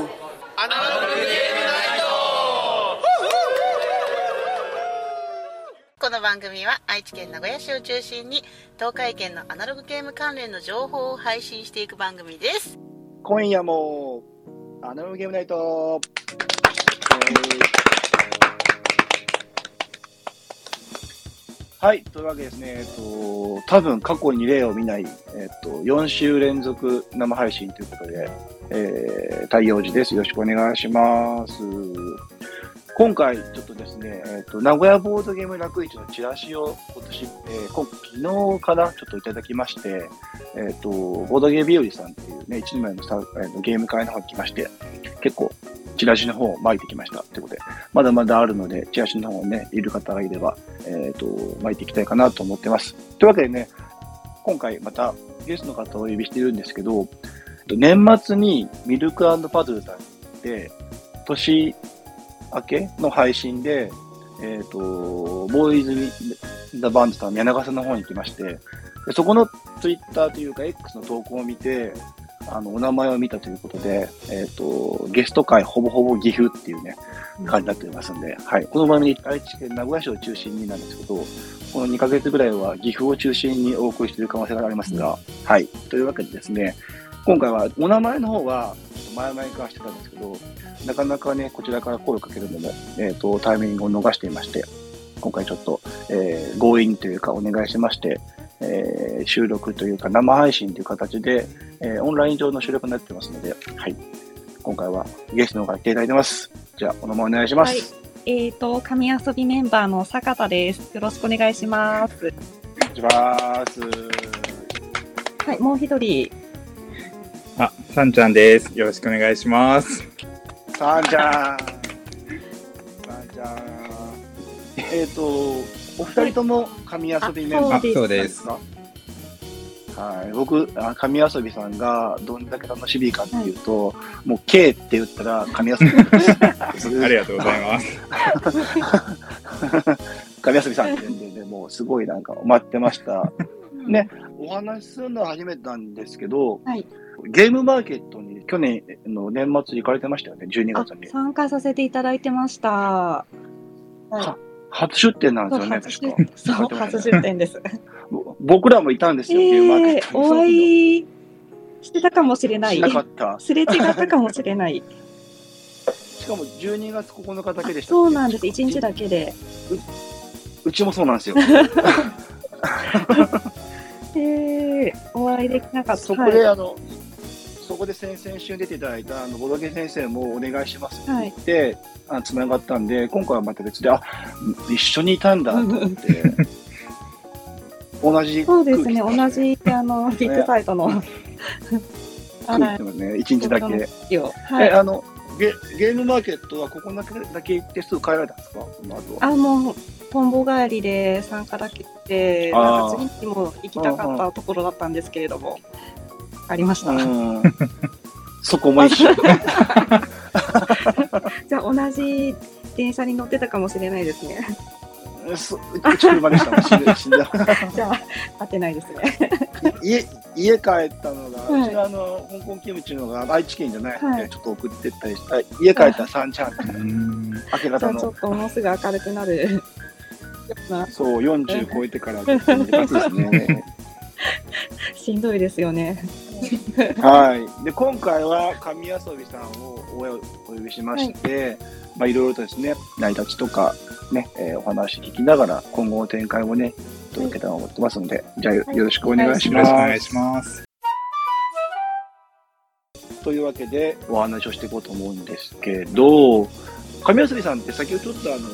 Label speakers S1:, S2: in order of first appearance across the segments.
S1: アナログゲームナイト。
S2: この番組は愛知県名古屋市を中心に東海圏のアナログゲーム関連の情報を配信していく番組です。
S3: 今夜も、アナログゲームナイト、はい、というわけですね、えっと、多分過去に例を見ない、えっと、4週連続生配信ということで、えー、太陽寺です。よろしくお願いします。今回、ちょっとですね、えっと、名古屋ボードゲーム楽市のチラシを今年、えー、今昨日からちょっといただきまして、えっ、と、ボードゲーム日和さんっていうね、一人前のさ、えーゲーム会の方に来まして、結構、チラシの方を巻いてきましたってことで、まだまだあるので、チラシの方をね、いる方がいれば、えっ、と、巻いていきたいかなと思ってます。というわけでね、今回またゲストの方をお呼びしてるんですけど、年末にミルクパズルさんで、年明けの配信で、えっ、と、ボーイズ・ザ・バンドさん、柳川さんの方に来まして、そこのツイッターというか X の投稿を見て、あの、お名前を見たということで、えっ、と、ゲスト会ほぼほぼ岐阜っていうね、感じになっておりますんで、はい。この番組、愛知県名古屋市を中心になんですけど、この2ヶ月ぐらいは岐阜を中心にお送りしている可能性がありますが、はい。というわけでですね、今回はお名前の方は、前々からしてたんですけど、なかなかね、こちらから声をかけるのも、えっ、と、タイミングを逃していまして、今回ちょっと、えー強引というかお願いしまして、えー収録というか生配信という形で、えーオンライン上の収録になってますので、はい。今回はゲストの方が来ていただいてます。じゃあ、お名前お願いします。
S4: はいえーと、神遊びメンバーの坂田です。よろしくお願いします。
S3: お願いします。
S4: はい、もう一人、
S5: あ、さんちゃんです。よろしくお願いします。
S3: さんちゃん。さんちゃん。えっ、と、お二人とも神遊びメンバー
S4: あそうです
S3: はい、僕、あ神遊びさんがどんだけ楽しみかっていうと、もう K って言ったら神遊びです。
S5: ありがとうございます。
S3: 神遊びさんって言うんで、もうすごいなんか待ってました。ね、お話しするのは初めてなんですけど、
S4: はい
S3: ゲームマーケットに去年の年末行かれてましたよね、12
S4: あ
S3: 月に。
S4: 参加させていただいてました。は
S3: 初出店なん
S4: い、
S3: ですよね。
S4: そう、初出店です。
S3: ぼ 僕らもいたんですよ、
S4: えー。お会いしてたかもしれない
S3: し。なかった。
S4: すれ違ったかもしれない。
S3: しかも12月9日だけでした。
S4: そうなんです。一日だけで。
S3: うちもそうなんですよ。
S4: えー、お会いできなかった。
S3: そこで、あの、そこで先々週出ていただいた、あの、ボドゲ先生もお願いしますって言って、あつながったんで、今回はまた別で、あ、一緒にいたんだと思って、同じ
S4: そうですね、同じ、あの、ビッグサイトの。
S3: ね、一日だけ。
S4: よ。は
S3: え、
S4: い。
S3: あの、ゲゲームマーケットはここだけだけ行ってすぐ帰られたんですか？その後は。
S4: あ、もう、トンボ帰りで参加だけで、
S3: あー
S4: なんか次にも行きたかったところだったんですけれども、ありました。
S3: うん。そこも一緒。
S4: じゃあ、同じ電車に乗ってたかもしれないですね。
S3: そち車でした死んで死んだ。
S4: じゃあ、合ってないですね。
S3: 家家帰ったのが、
S4: はいう
S3: ちのあの香港キムチのが愛知県じゃないので、
S4: はい
S3: ちょっと送ってったりした家帰ったら3ちゃんって
S5: うん
S3: 明け方の
S4: ちょっともうすぐ明るくなる
S3: そう40超えてからですね
S4: しんどいですよね。
S3: はい。で今回は神遊びさんをおお呼びしまして、まあいろいろとですね成り立ちとかね、えーお話聞きながら今後の展開をね届けたいと思ってますので、じゃあよよろしくお願いし
S5: よろしくお願い
S3: ます
S5: します。
S3: というわけでお話をしていこうと思うんですけど、神遊びさんって先ほどちょっとあの、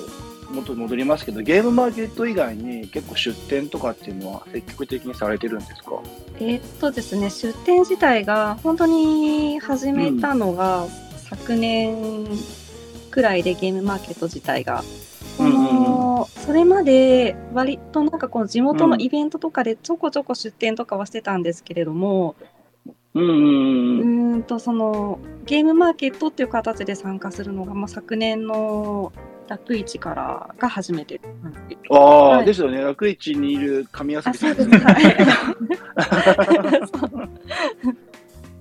S3: 元に戻りますけど、ゲームマーケット以外に結構出店とかっていうのは積極的にされてるんですか？
S4: えーっとですね、出店自体が本当に始めたのが昨年くらいでゲームマーケット自体が。
S3: うんうんうん
S4: それまで割となんかこう地元のイベントとかでちょこちょこ出店とかはしてたんですけれども、
S3: うんうん
S4: う
S3: うん。
S4: ーんとそのゲームマーケットっていう形で参加するのが、まあ、昨年の楽市からが初めて
S3: ああ、
S4: はい
S3: ですよね。楽市にいる神遊び
S4: あ、
S3: さん
S4: そうです。はい。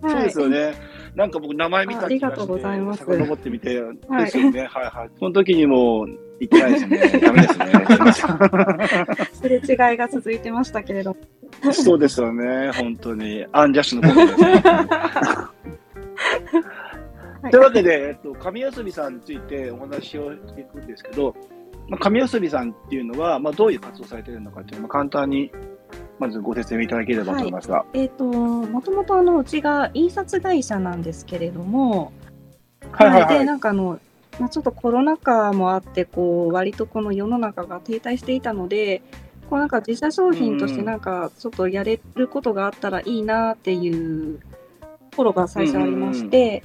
S3: そうですよね。なんか僕名前見た
S4: あありがとうございます
S3: 遡ってみて、
S4: はい
S3: ですよね。はいはい。その時にもう行ってないですね。ダメですね。す
S4: れ違いが続いてましたけれども。
S3: そうですよね。本当に。アンジャッシュのことですね。
S4: はい。
S3: というわけで、えっと、神遊びさんについてお話をしていくんですけど、まあ、神遊びさんっていうのは、まあ、どういう活動されているのかっていうのを、まあ、簡単に、まずご説明いただければと思いますが。
S4: えっ、と、もともとあの、うちが印刷会社なんですけれども、
S3: はいはいはい。
S4: で、なんかあの、まあ、ちょっとコロナ禍もあって、こう、割とこの世の中が停滞していたので、こうなんか自社商品としてなんかちょっとやれることがあったらいいなっていうところが最初ありまして、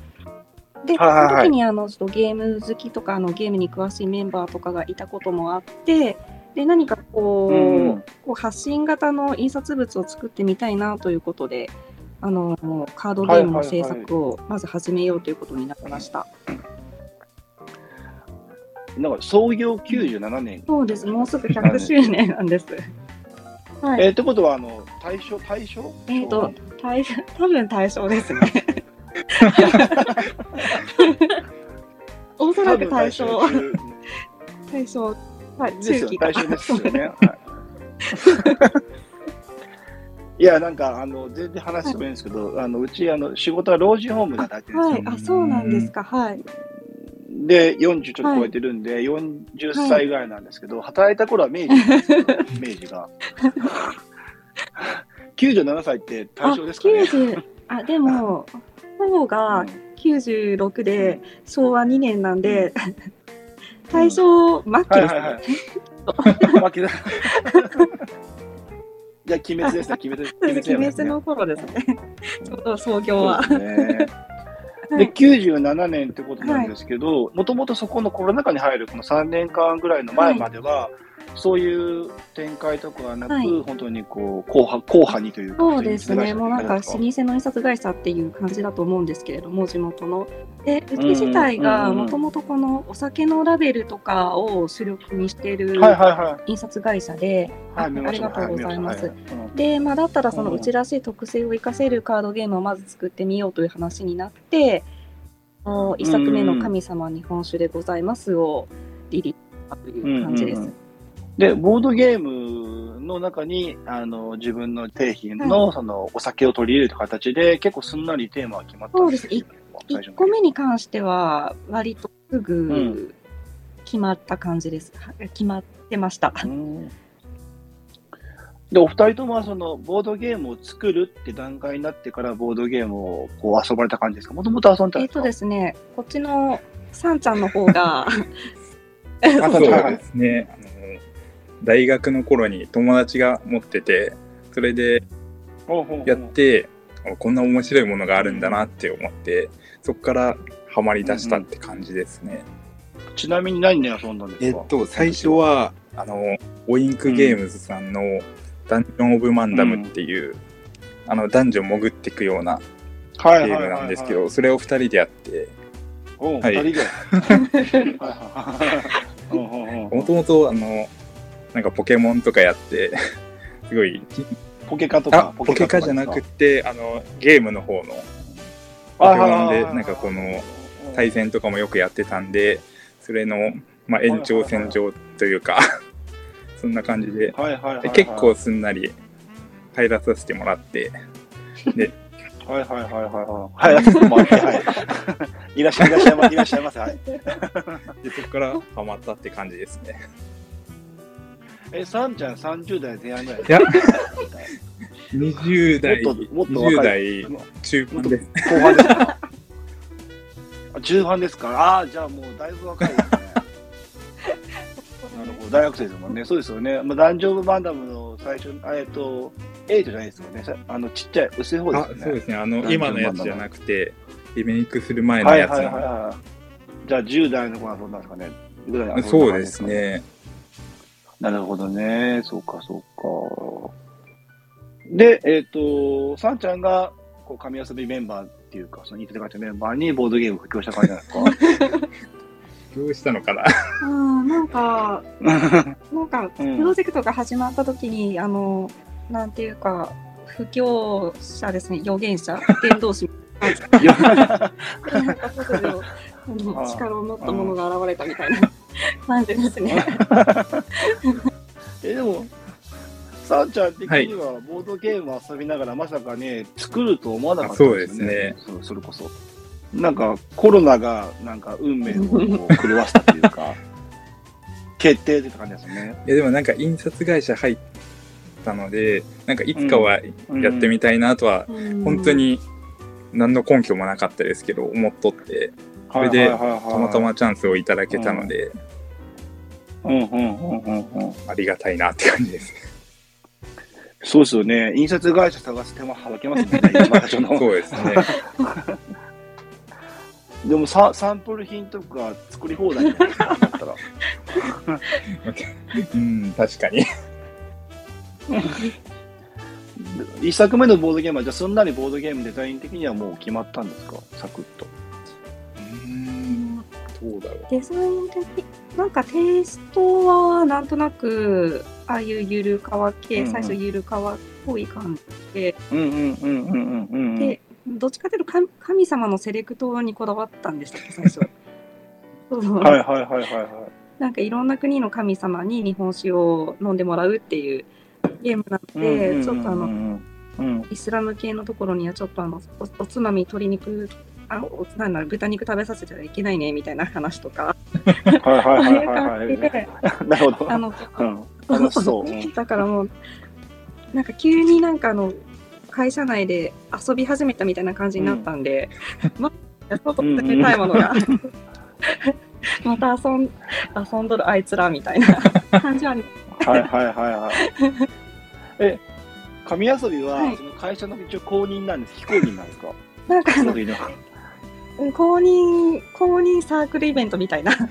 S4: で、
S3: はいはいはい
S4: その時にあのちょっとゲーム好きとかあのゲームに詳しいメンバーとかがいたこともあって、で何かこう,、
S3: うん
S4: こう発信型の印刷物を作ってみたいなということで、あのカードゲームの制作をまず始めようということになりました。
S3: なんか創業97年。
S4: そうです、もうすぐ100周年なんです。はい。
S3: えーってことは、あの、大正、大正？
S4: えっ、と、対多分対象ですね。おそらく対象、
S3: 多分
S4: 対象、はい、中期か
S3: 大正ですよね。はい。いや、なんか、あの、全然話すごいんですけど、あの、うち、あの、仕事は老人ホームで働いてるんで。すよ。
S4: はい、あ、そうなんですか、はい。
S3: で、40ちょっと超えてるんで、40歳ぐらいなんですけど、働いた頃は明治明治が。97歳って対象ですかね。
S4: あ、90、あ、でも、方が96で、昭和2年なんで、大正末期
S3: はい
S4: です
S3: はい
S4: ね。
S3: はい。負けだ。じゃあ、鬼滅ですね、鬼滅。
S4: 鬼
S3: ですね
S4: 滅の頃ですね。ちょうど創業は。
S3: ですね。で、
S4: はい
S3: 97年ってことなんですけど、もともとそこのコロナ禍に入るこの3年間ぐらいの前までは、そういう展開とかはなく、
S4: はい。
S3: 本当にこう、硬派、硬派にというか、
S4: そうですね、もうなんか老
S3: 老
S4: 舗の印刷会社っていう感じだと思うんですけれども、地元の。で、うち自体がもともとこのお酒のラベルとかを主力にしてる。印刷会社で、
S3: はい、
S4: あありがとう。ございます。で、まあ、だったらその
S3: う
S4: ちらしい特性を生かせるカードゲームをまず作ってみようという話になって、もう一作目の神様日本酒でございますをリリースしたという感じです。
S3: うんうんうんで、ボードゲームの中に、あの、自分の製品の、その、お酒を取り入れる形で、結構すんなりテーマが決まったんですよ。最初
S4: 1個目に関しては割とす
S3: う
S4: ぐ決まった感じです。は決まってました。
S3: うん。で、お二人ともはそのボードゲームを作るって段階になってからボードゲームをこう遊ばれた感じですか？もともと遊んでたん
S4: えっ、
S3: ですか？
S4: とですね、こっちのさんちゃんの方が、
S5: そう
S3: はい
S5: ですね。大学の頃に友達が持ってて、それでやって、あこんな面白いものがあるんだなって思って、そこからハマり出したって感じですね。
S3: ちなみに何で遊んだんですか？
S5: えっと、最初は、あの、オインクゲームズさんのダンジョン・オブ・マンダムっていう、あの、ダンジョン潜っていくような
S3: は
S5: ゲームなんですけど、それを二人でやって、はい。
S3: 二人
S5: もともと、あの、なんかポケモンとかやって、すごい、
S3: ポケカと
S5: あ
S3: か、
S5: ポケカじゃなく
S3: て、
S5: て、あの、ゲームの方のポケモンで、なんかこの、対戦とかもよくやってたんで、それの、まあ、延長線上というか、そんな感じで、結構すんなり入らさせてもらって、
S3: はいはいはいはいはい。はい、はい。いらっしゃい、まいらっしゃいませ。はい。
S5: でそこからハマったって感じですね。
S3: え、さんちゃん30代前半ぐらい
S5: いや20代、
S3: もっともっと
S5: 20
S3: 若い
S5: 代中盤です。
S3: 後半ですか？あ中半ですか？ああ、じゃあもうだいぶ若いですね。なるほど、大学生ですもんね。そうですよね。まあ、ダンジョブ・バンダムの最初、あえっと、8じゃないですよね。さあの、ちっちゃい、薄い方ですよね。
S5: あそうですね。あの、今のやつじゃなくて、リメイクする前のやつ
S3: はいはいはい
S5: の。
S3: はい。じゃあ10代の子が遊んだんですかね？ぐらい
S5: そうです。ね。
S3: なるほどね。そうか、そうか。で、えっ、と、さんちゃんが、こう、神遊びメンバーっていうか、その、似てる会社メンバーにボードゲームを布教した感じなんですか。
S5: どうしたのかな？
S4: うん、なんか、なんか、
S3: うん。
S4: プロジェクトが始まった時に、あの、なんていうか、布教者ですね、預言者、伝道師なん力を持ったものが現れたみたいな感じですね。
S3: えでも、さあちゃん的にはボードゲーム遊びながら、まさかね、作ると思わなかった
S5: そうですね。
S3: そうそれこそ。なんかコロナがなんか運命を狂わせたというか、決定って感じですよね。
S5: いやでもなんか印刷会社入ったのでなんかいつかはやってみたいなとは、本当に何の根拠もなかったですけど思っとってそれでたまたまチャンスをいただけたので、
S3: うんうんうんうんうん。
S5: ありがたいなって感じです。
S3: そうですよね。印刷会社探す手間省けますね。今そ
S5: うですね。
S3: でもササンプル品とか作り放題じゃなったら。
S5: うん確かに。
S3: 一作目のボードゲームは、じゃあすんなりボードゲームデザイン的にはもう決まったんですか？サクッと。
S5: うんどうだろう。
S4: デザイン的なんかテイストはなんとなくああいうゆるかわ系、
S3: うんうん
S4: 最初ゆるかわっぽい感じで、
S3: うんうんうんうんうんうん。
S4: でどっちかというと神神様のセレクトにこだわったんでしたっけ最初 そうそう
S3: はいはいはいはいはい。
S4: なんかいろんな国の神様に日本酒を飲んでもらうっていうゲームなので、ちょっとあの
S3: の、うん、
S4: イスラム系のところにはちょっとあのおおつまみ鶏肉あおなんだろう豚肉食べさせちゃいけないねみたいな話とか
S3: はいはいはいはい
S4: 感
S3: はい。なるほど。
S4: あの
S3: うん、そう。う ん
S4: だからもうなんか急になんかあの会社内で遊び始めたみたいな感じになったんで、まあ外に出たいものがまた遊ん遊んどるあいつらみたいな感じはあり
S3: はいはいはいはい。え、神遊びは、
S4: はい
S3: その会社の一応公認なんです。非公認なんですか？
S4: なんか。公認公認サークルイベントみたいな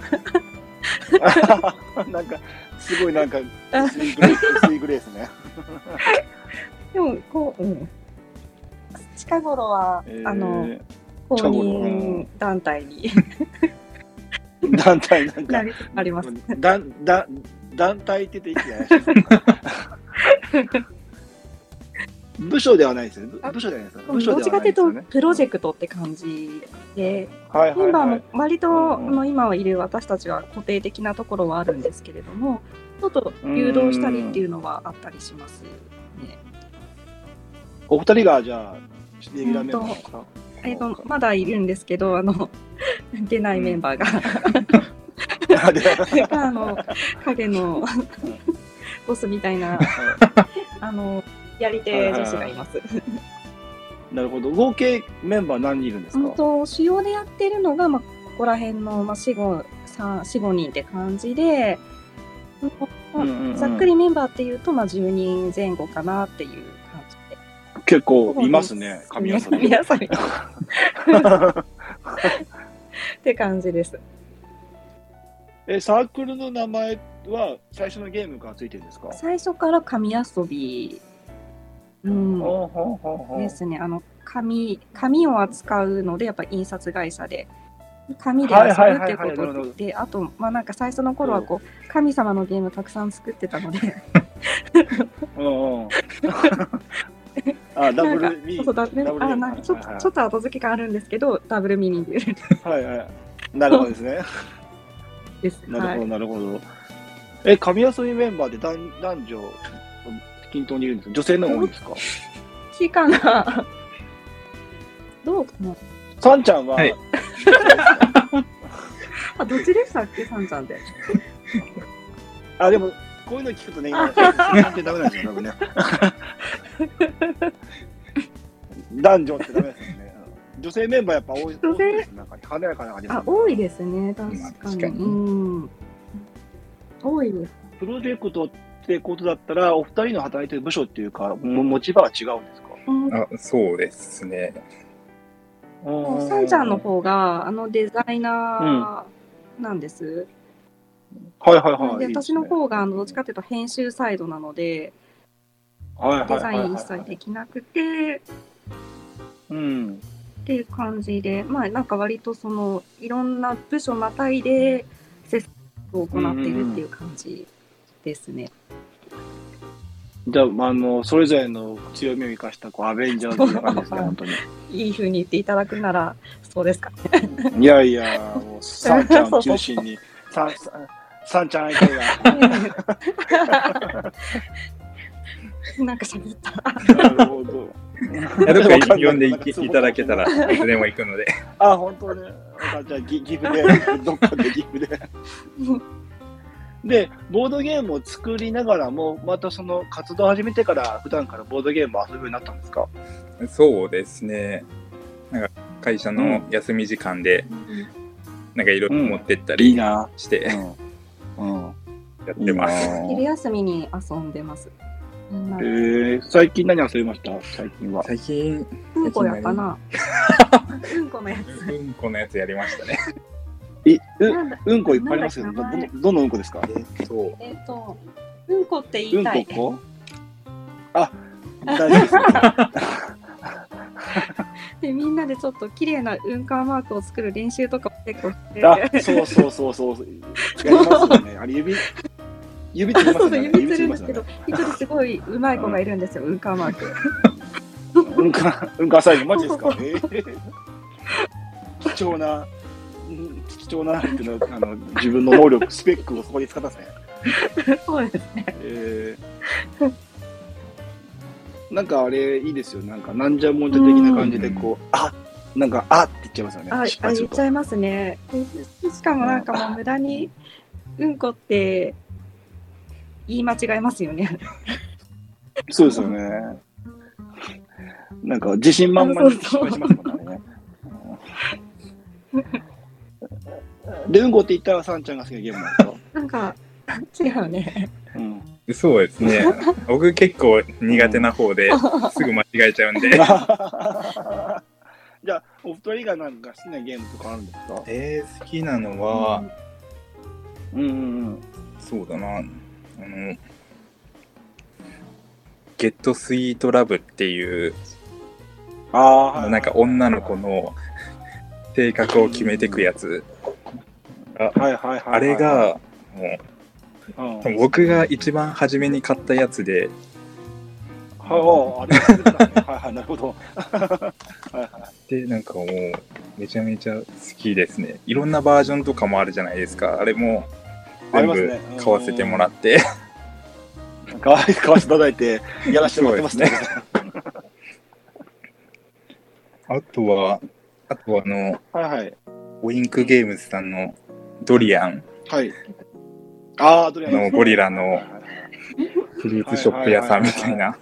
S3: なんか、すごいなんか、薄いグレース、ね。
S4: でもこう、うん、近頃は、
S3: えー
S4: あの公認団体に
S3: 団体なんか
S4: あります。
S3: だだ団体って言っていいじゃないですか。部署ではないですよね。部部署ではないですよ。部署
S4: どっちかというと。プロジェクトって感じで、
S3: はいはい
S4: メンバーも
S3: はい。
S4: 割と、あの今いる私たちは固定的なところはあるんですけれども、ちょっと誘導したりっていうのはあったりしますね。
S3: お二人がじゃあ、レギュラーメンバーですか？
S4: えっとまだいるんですけど、あの 出ないメンバーが、あの影のボスみたいなあのやり手女子がいます。
S3: なるほど。合計メンバー何人いるんですか？
S4: 本当主要でやってるのが、まあ、ここら辺の、まあ、4、5、3、4、5人って感じで、まあ
S3: うんうんうん
S4: ざっくりメンバーっていうと、まあ、10人前後かなっていう感じで。
S3: 結構いますね、神遊び。
S4: 神遊び って感じです。
S3: え、サークルの名前は最初のゲームからついてるんですか？
S4: 最初から紙遊び、うん、ですね。あの、紙、紙を扱うので、やっぱ印刷会社で。紙で遊ぶってことで、あと、まあなんか最初の頃はこう、神様のゲームたくさん作ってたので。
S3: あ、ダブルミ
S4: そうそうだね
S3: ダブル
S4: あなんかちょっとちょっと後付けがあるんですけど、ダブルミーニング
S3: はいはい。なるほどですね。
S4: です。
S3: なるほど、
S4: はい。
S3: なるほど。え、神遊びメンバーで男男女均等にいるんですか女性の方が多いんですか？
S4: 期間が、どうかな。
S3: さんちゃんは、
S5: はい。
S4: あ、どっちでしたっけ、さんちゃんで。
S3: あ、でも、こういうの聞くとね、今、関係ダメなんですよ、多分ね。男女ってダメですよね。うん。女性メンバーやっぱ多いですなんか華やかな感じです
S4: あ、多いですね、確かに。
S5: かに。
S4: うん。多いです。
S3: プロジェクトってことだったら、お二人の働いてる部署っていうか、も持ち場は違うんですか？
S4: うん
S5: あそうですね。
S4: さんちゃんの方が、あのデザイナーなんです。
S3: はいはいはい。
S4: で
S3: いいですね
S4: 私の方があのどっちかというと編集サイドなので、
S3: はいはい
S4: デザ
S3: はいはい
S4: イン一切できなくて、
S3: うん。
S4: っていう感じで、まあなんか割とそのいろんな部署またいで施策を行っているっていう感じですね。
S3: じゃあ、あの、それぞれの強みを生かした、こう、アベンジャーズっていう感じですね、本当に。
S4: いい風に言っていただくなら、そうですか。
S3: いやいや、もう、サンちゃんを中心に、サン、サンちゃん相手が。
S4: なんか喋った。
S3: なるほど。
S5: いやどっか呼んでいきいただけたら、いつでも行くので。
S3: あ、本当ね。あじゃあ、ギ岐阜で、どっかで岐阜で。で、ボードゲームを作りながらも、またその活動を始めてから、普段からボードゲームを遊ぶようになったんですか？
S5: そうですね。なんか会社の休み時間で、なんかいろいろ持ってったり
S3: な。
S5: して
S3: うん。うん。
S5: やってます。
S4: 昼休みに遊んでます。うん
S3: えー、最近何遊びました？最近は。
S5: 最近、
S4: うんこやかな。うんこのやつ。
S5: うんこのやつやりましたね。
S3: え、ううんこいっぱいありますけど、どどどのうんこですか？
S5: えっと、
S4: えっと、うんこって
S3: うん
S4: 言いたい。
S3: ここ？あ、大丈夫ですよ。
S4: で、みんなでちょっと綺麗なうんかマークを作る練習とかも結構して。
S3: あ、そうそうそうそう。やりますよね。あれ、指、指つりますよね。
S4: そうそう指つるんですけど、一人すごい上手い子がいるんですよ、うんかマーク。
S3: うんか、うんかサイズ、マジですか？えー貴重な、うん貴重な、っていうのあの、自分の能力、スペックをそこに使ったんですね。
S4: そうですね。
S3: えーなんかあれ、いいですよ。なんか、なんじゃもんじゃ的な感じで、こう、あなんか、あって言っちゃいますよね。
S4: あ、あ言っち。ゃいますね。でしかもなんかもう無駄に、うんこって言い間違えますよね。
S3: そうですよね。なんか、自信満々に失敗しますもんね。うんで、うんこって言ったら、さんちゃんが好きなゲームなんですか
S4: なんか、違うね。
S3: うん。
S5: そうですね。僕結構苦手な方ですぐ間違えちゃうんで。
S3: じゃあ、お二人がなんか好きなゲームとかあるんですか？
S5: えー、好きなのは、
S3: うんうんうん。
S5: そうだな、あの、ゲットスイートラブっていう、
S3: ああ、
S5: なんか女の子の性格を決めていくやつ。
S3: はいはいはいはい。
S5: あれが、も
S3: うん、
S5: う、僕が一番初めに買ったやつで、
S3: はあ、あれが出てたねはいはい、なるほど。はいはい。
S5: で、なんかもう、めちゃめちゃ好きですね。いろんなバージョンとかもあるじゃないですか。あれも、全部買わせてもらって。
S3: かわい買わせていただいて、やらせてもらってますね。
S5: あとは、あとはあの、
S3: はいはい。
S5: オインクゲームズさんのドリアン
S3: はい。ああ、どれ
S5: のゴリラのフルーツショップ屋さんみたいな。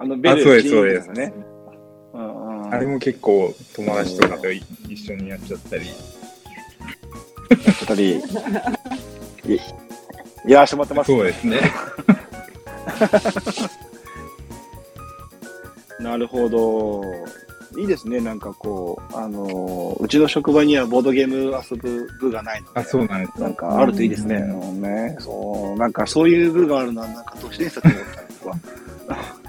S3: あの、ベル
S5: あそうです
S3: ジーンですね。
S5: あれも結構友達とかとい一緒にやっちゃったり。
S3: 二人、いやらしてもらってます。
S5: そうですね。
S3: なるほど。いいですね。なんかこう、あの、うちの職場にはボードゲーム遊ぶ部がないので。
S5: あ、そうなんです
S3: なんかあるといいですね。
S5: うん
S3: うんねそう、なんかそういう部があるのは、なんか都市伝説だと思ったんですわ。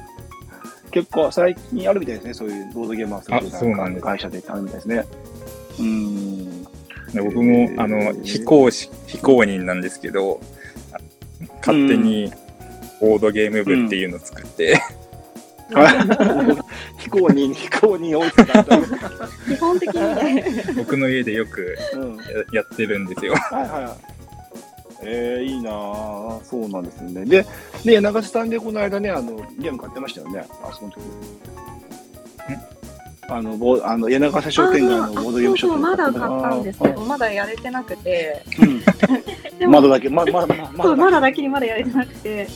S3: 結構最近あるみたいですね。そういうボードゲーム遊ぶ
S5: あそうなんです
S3: 会社であるみたいですね。うん。
S5: で僕も、あの、非公式、非公認なんですけど、あ勝手にボードゲーム部っていうのを作って、
S3: 飛行に、飛行に追いつかった。
S4: 基本的にね。
S5: 僕の家でよく
S3: うん。
S5: ややってるんですよ。
S3: はいはい。えー、いいなぁ。そうなんですね。で、ね、長瀬さんでこの間ね、あの、ゲーム買ってましたよね。あそこの時。あの、ぼあの、柳ヶ瀬商店街のボードゲームショップ
S4: そうそう、まだ買ったんですけ
S3: あ
S4: ど、まだやれてなくて。
S3: ーうん。
S4: でも
S3: まだだけ、ま、まだ、ま
S4: そう、ま
S3: だだ
S4: だだけにまだやれてなくて。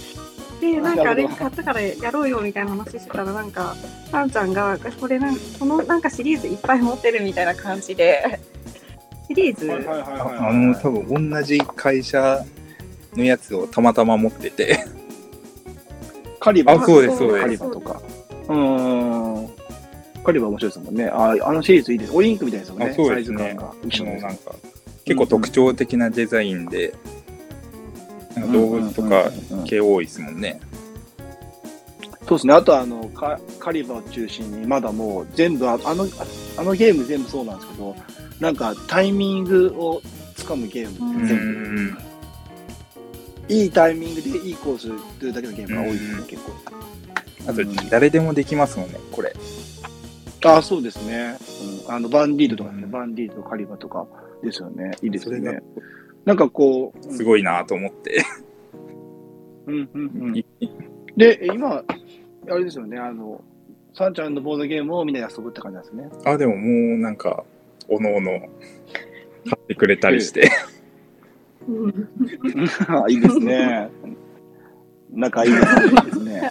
S4: で、なんかあれ買ったからやろうよみたいな話してたら、なんか、さんちゃんが、これなんこのなんかシリーズいっぱい持ってるみたいな感じで、シリーズ、
S3: け。はいはいはいはい
S5: あの、多分同じ会社のやつをたまたま持ってて、
S3: カリバー。
S5: あそうですそうです
S3: カリバーとか。うーん。カリバー面白いですもんね。ああのシリーズいいです。オリンクみたいですよね。
S5: あそうですね
S3: サイズ感が一緒です
S5: そのなんか結構特徴的なデザインで、なんか動物とか系多いですもんね。
S3: そうですね。あとあのカカリバーを中心にまだもう全部ああのああのゲーム全部そうなんですけど、なんかタイミングをつかむゲーム全部、
S5: ん。
S3: いいタイミングでいいコースというだけのゲームが多いですね、
S5: うん
S3: 結構。
S5: あと
S3: うん
S5: 誰でもできますもんね、これ。
S3: あそうですね。うん、あの、バンディードとかね、
S5: うん
S3: バンディードとカリバとかですよね。いいですよね。なんかこう、
S5: すごいなと思って。
S3: うんうんうん。で、今、あれですよね、あの、サンちゃんのボードゲームをみんなで遊ぶって感じなんですね。
S5: あ、でももうなんか、おのおの買ってくれたりして。
S4: うん
S3: いいですね。仲いいですね。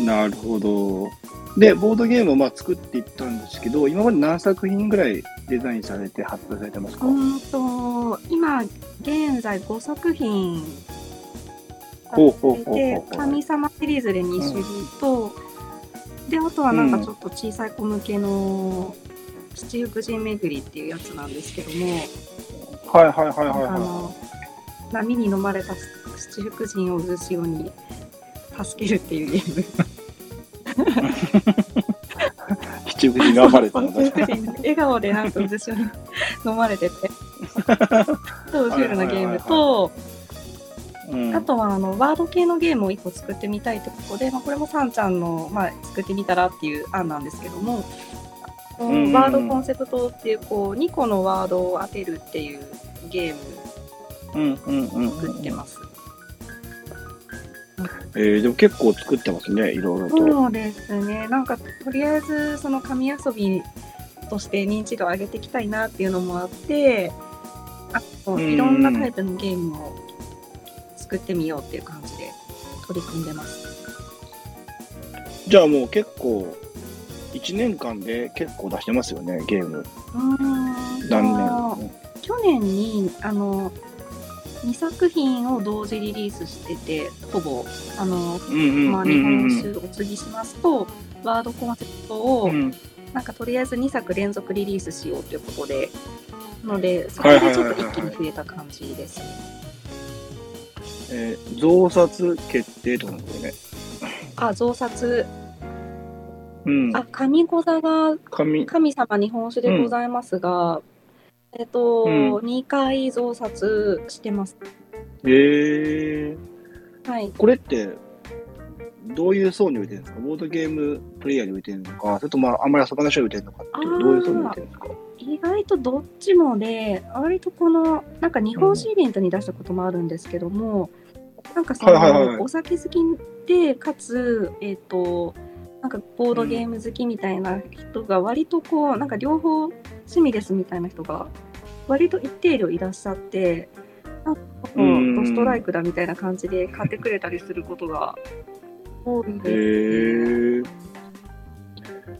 S3: なるほど。で、ボードゲームをまあ作っていったんですけど、今まで何作品ぐらいデザインされて発表されてますか、
S4: うんと今現在5作品で神様シリーズで2種類と、であとはなんかちょっと小さい子向けの七福神巡りっていうやつなんですけども、
S3: はいはいはいはい
S4: あ
S3: は
S4: の波に飲まれた七福神を渦潮に助けるっていうゲーム。
S3: い。七福神頑張れたの。
S4: 笑顔でなんか渦潮に飲まれてて、超シュールなゲームと、
S3: うん。
S4: あとはあのワード系のゲームを1個作ってみたいってことで、まあ、これもさんちゃんの、まあ、作ってみたらっていう案なんですけども、
S3: んうん。
S4: ワードコンセプトっていうこう2個のワードを当てるっていうゲームを作ってます。
S3: えー、でも結構作ってますね、いろいろと。
S4: そうですねなんかとりあえずその紙遊びとして認知度を上げていきたいなっていうのもあってあと
S3: うん
S4: いろんなタイプのゲームを作ってみようっていう感じで取り組んでます。
S3: じゃあもう結構、1年間で結構出してますよね、ゲーム。
S4: うーん
S3: 何年
S4: 去年にあの2作品を同時リリースしててほぼあの、まあ、
S3: うん
S4: 日
S3: うん
S4: 本酒お次しますと、ワードコンセプトを、
S3: うん
S4: なんかとりあえず2作連続リリースしようということでなのでそこでちょっと一気に増えた感じですね。
S3: えー増刷決定とかなんですよね。
S4: あ増刷
S3: うん。
S4: あ神御座が
S3: 紙、
S4: 神様日本酒でございますが、えっと、
S3: うん。
S4: 2回増刷してます。
S3: えー、
S4: はい。
S3: これって、どういう層に置いてるんですか？ボードゲームプレイヤーに置いてるのか、それともあんまり遊ばない人に置いてるのかってどういう層に置いてるんですか？
S4: 意外とどっちもで割とこのなんか日本酒イベントに出したこともあるんですけども、なんかその、
S3: はいはいはい。
S4: お酒好きでかつえっ、となんかボードゲーム好きみたいな人が割とこうなんか両方趣味ですみたいな人が割と一定量いらっしゃってなんかこう
S3: うん。
S4: ドストライクだみたいな感じで買ってくれたりすることが多い
S3: へ
S4: です。
S3: ー。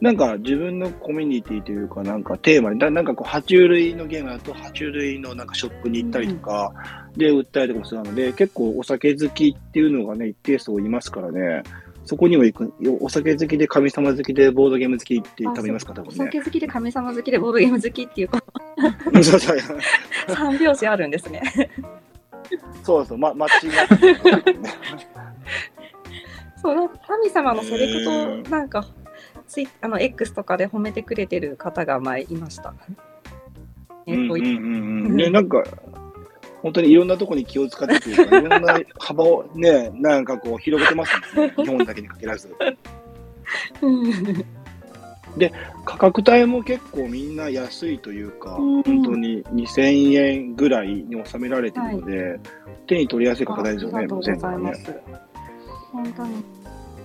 S3: なんか自分のコミュニティというか、なんかテーマに、ななんかこう、爬虫類のゲームだと、爬虫類のなんかショップに行ったりとか、で、売ったりとかもするので、結構お酒好きっていうのがね、一定数いますからね、そこにも行く、お酒好きで神様好きでボードゲーム好きって多分いますか？ら、多
S4: お
S3: 分ね。
S4: 酒好きで神様好きでボードゲーム好きっていう
S3: そうそう
S4: 三拍子あるんですね。
S3: そうそう、ま、マッチングアップね
S4: そう神様のセレク
S3: へ
S4: ト
S3: ー
S4: なんかツイあの X とかで褒めてくれてる方が前いました。えっと、
S3: うんうんうんうん。ね、なんか、本当にいろんなところに気を使ってというか、いろんな幅をね、なんかこう広げてますね。日本だけに限らず。
S4: うん
S3: 価格帯も結構みんな安いというか、
S4: うん
S3: 本当に2000円ぐらいに収められてるので、手に取りやすい価格帯ですよね、全部ね。
S4: 本当に。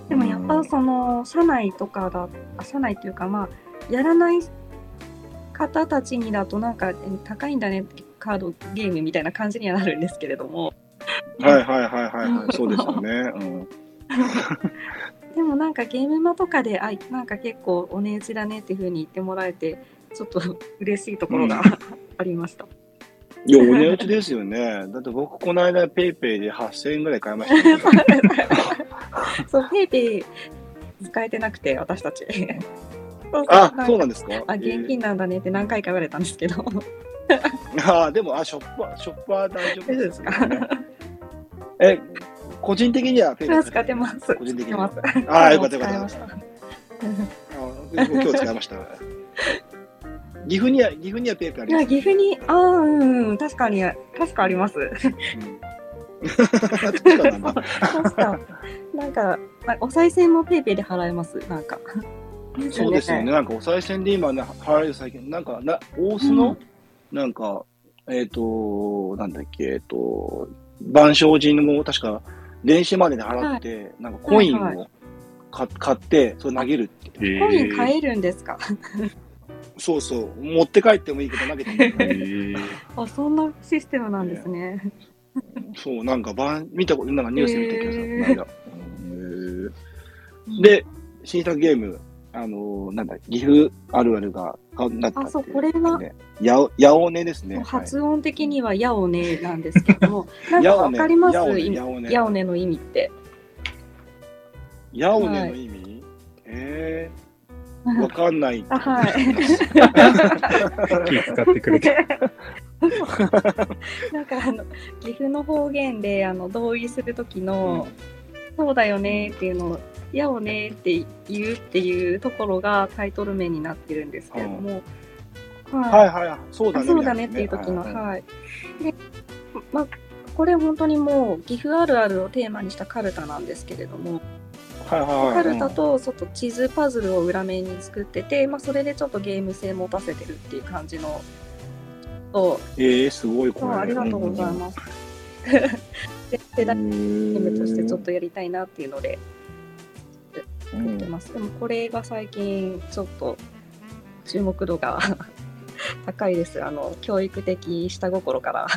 S4: でもやっぱその社内とかだ、あ社内というかまあやらない方たちにだとなんかえ高いんだねカードゲームみたいな感じにはなるんですけれども、
S3: はいはいはいはいはい、そうですよね。うん
S4: でもなんかゲームマとかであなんか結構お値打ちだねっていう風に言ってもらえてちょっと嬉しいところが、
S3: うん
S4: ありました。
S3: いや、お値打ちですよね。だって僕、この間、ペイペイで8000円ぐらい買いましたよ、
S4: そう、ペイペイ使えてなくて、私たち。そう
S3: あ、そう
S4: な
S3: んですか？
S4: あ、現金なんだねって何回か言われたんですけど。
S3: えーあ、でも、あ、ショップは、ショップは大丈夫
S4: ですか？
S3: え、個人的にはペイペイ
S4: 使ってます。
S3: 個人的には。あーよかったよかった。あ今日使いました。岐阜には、岐阜にはペイペイあります？
S4: 岐阜に、ああ、うんうん、確かに、確かあります。
S3: うん 確かなん
S4: か、なんか、まお賽銭もペイペイで払えます、なんか。
S3: そうですよね。。なんかお賽銭で今ね、払える最近、なんか、な、大須の、なんか、えっ、と、なんだっけ、えっ、と、万象寺も確か、電子マネーで払って、なんかコイン
S4: はい
S3: をか買って、それ投げるって。
S4: コイン買えるんですか？
S3: そうそう。持って帰ってもいいけど投げてもい。いからね
S4: あ、そんなシステムなんですね。
S3: そう、なんか、ばん見たこと、なんかニュースで見たけどさ、
S4: へー。
S3: この間うんへー。で、新作ゲーム、あのーなんだ、岐阜あるあるが、あなった
S4: あそうこれが
S3: ね、やお、やおねですね。
S4: 発音的にはヤオネなんですけども、なんかわかります？
S3: やおね
S4: の意味って。
S3: やおねの意味、えー、わかんない。
S4: あはい。
S5: 気使ってくれて。
S4: なんかあの岐阜の方言であの同意する時の、そうだよねっていうのを「やおね」って言うっていうところがタイトル名になってるんですけれども、
S3: はいはい、そうだね。
S4: あそうだねっていう時の、
S3: はい
S4: はい。で、まあ、これ本当にもう岐阜あるあるをテーマにしたカルタなんですけれども、
S3: はいはいはい。
S4: カルタとちょっと地図パズルを裏面に作ってて、まあ、それでちょっとゲーム性持たせてるっていう感じの。と
S3: えー、すごいこれ。
S4: ありがとうございます。で 世代ゲームとしてちょっとやりたいなっていうので
S3: う
S4: 作って
S3: ん
S4: ます。でもこれが最近ちょっと注目度が 高いです。あの教育的下心から。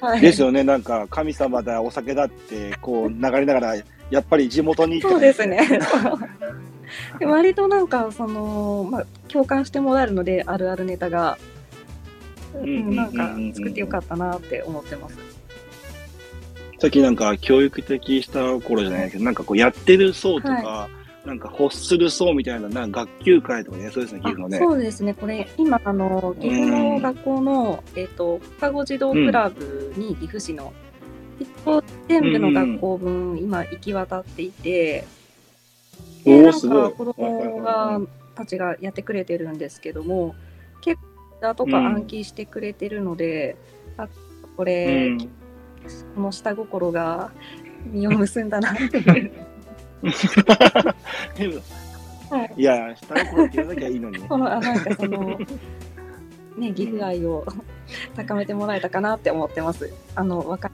S4: はい、
S3: ですよね、なんか神様だ、お酒だって、こう流れながら、やっぱり地元に
S4: そうですね。で割となんかその、まあ、共感してもらえるのであるあるネタが、う
S3: ん、
S4: なんか作ってよかったなって思ってます。
S3: さっきなんか教育的した頃じゃないけど、なんかこうやってる層とか、なんか欲する層みたいな、なんか学級会とかね、そうですね、岐阜のね。
S4: あそうですね、これ、今、あの岐阜の学校の、えっと放課後児童クラブに岐阜市の、一応全部の学校分、今、行き渡っていて、でなんか子供がたちがやってくれてるんですけども、結構、だとか
S3: うん。
S4: 暗記してくれてるので、あこ
S3: う
S4: れ、
S3: ん、
S4: この下心が実を結んだなっていう。
S3: でも
S4: はい
S3: いや、下心って言わなきゃいいのに。
S4: このあなんかそのね岐阜愛を高めてもらえたかなって思ってます。あの若い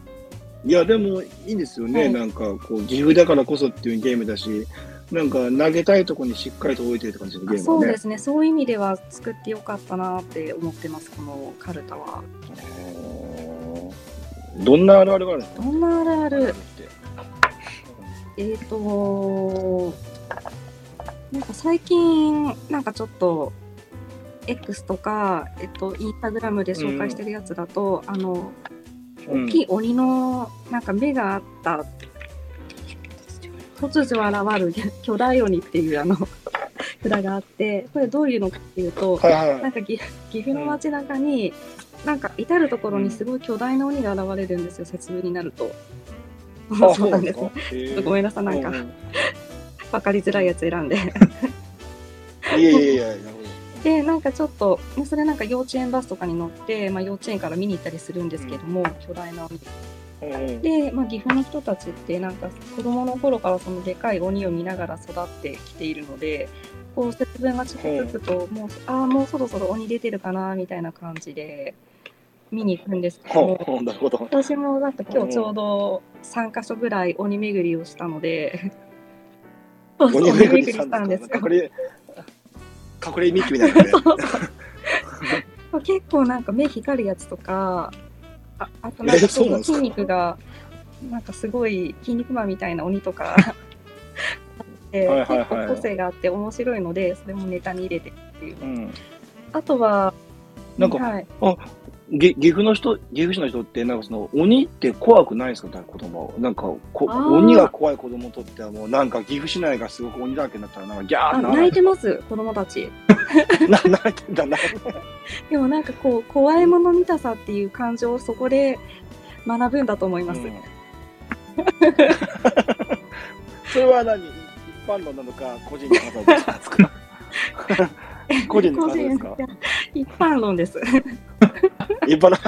S3: いや、でもいいんですよね、
S4: はい
S3: なんかこう、岐阜だからこそっていうゲームだし、なんか投げたいとこにしっかりと置いてるって感じのゲームはね
S4: そうで。すねそういう意味では作ってよかったなって思ってますこのカルタは。
S3: どんなあるあるがあるんですか？
S4: どんなあるある？えっ、となんか最近なんかちょっと X とか、えっと、インスタグラムで紹介してるやつだと、あの
S3: うん。
S4: 大きい鬼のなんか目があった。突如現る巨大鬼っていうあの 札があってこれどういうのかっていうと、
S3: はいはいは
S4: ないんか岐岐阜の街中に、なんか至る所にすごい巨大な鬼が現れるんですよ、節分になると。
S3: あ
S4: そうなんです。
S3: か？へー
S4: ごめんなさい、なんか
S3: うう
S4: 分かりづらいやつ選んで。
S3: いやいやいや、なるほ
S4: で、なんかちょっと、ねそれなんか幼稚園バスとかに乗って、まあ、幼稚園から見に行ったりするんですけども、巨大な鬼。
S3: ど。うんうん
S4: で、まあ、岐阜の人たちってなんか子供の頃からそのでかい鬼を見ながら育ってきているのでこう節分が近づくともうああもうそろそろ鬼出てるかなみたいな感じで見に行くんですけど
S3: う。
S4: 私もなんか今日ちょうど3か所ぐらい鬼巡りをしたので そうそう
S3: 鬼
S4: 鬼巡り
S3: し
S4: したたんです
S3: か
S4: よ
S3: 隠れ、隠れミッキーみたいなね。
S4: 結構なんか目光るやつとかああとなんか
S3: えそ
S4: 筋肉がなんかすごい筋肉マンみたいな鬼とか 結構個性があって面白いのでそれもネタに入れてっていう
S3: うん。
S4: あとは
S3: なんか、
S4: はい、
S3: ぎ岐阜の人、岐阜市の人って、なんかその、鬼って怖くないですか？子供。なんかこ、鬼が怖い子供にとってはもう、なんか岐阜市内がすごく鬼だらけになったら、なんかギャー
S4: あ
S3: って
S4: 泣いてます子供たち。
S3: な泣いてんだ、泣いてんだ。
S4: でもなんかこう怖いもの見たさっていう感情をそこで学ぶんだと思います、
S3: うん。それは何？一般論なのか、個人の方ですか？個人の感想ですか？
S4: 一般論です。
S3: 一般な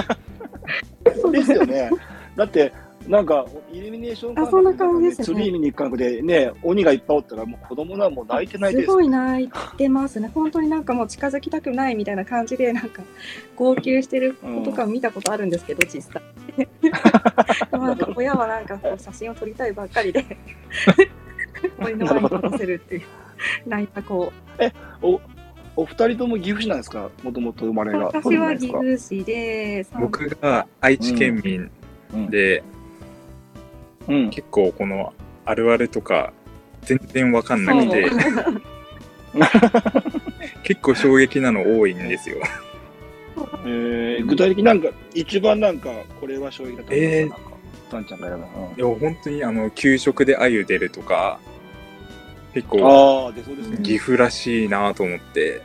S4: そう
S3: ですよね。だって、なんか、イルミネーション
S4: あそんな感じですね
S3: ツリー見に行く感覚でね、鬼がいっぱいおったら、もう子供はもう泣いてないですす。
S4: ごい泣いてますね。本当になんかもう近づきたくないみたいな感じで、なんか号泣してる子とか見たことあるんですけど、実際。でもなんか親はなんかこう写真を撮りたいばっかりで、親の前に立たせるっていう、泣いた子。
S3: お二人とも岐阜市なんですか？もともと生まれが。
S4: 私は岐阜市で、
S5: 僕が愛知県民で、
S3: うん。
S5: 結構このあるあるとか全然わかんなくて、結構衝撃なの多いんですよ。
S3: えー、具体的になんか、一番なんか、これは衝撃だったん
S5: えー
S3: なんか、さんちゃんがやるの？
S5: いや、本当にあの、給食で鮎出るとか、結構
S3: ね。
S5: 岐阜らしいなと思って、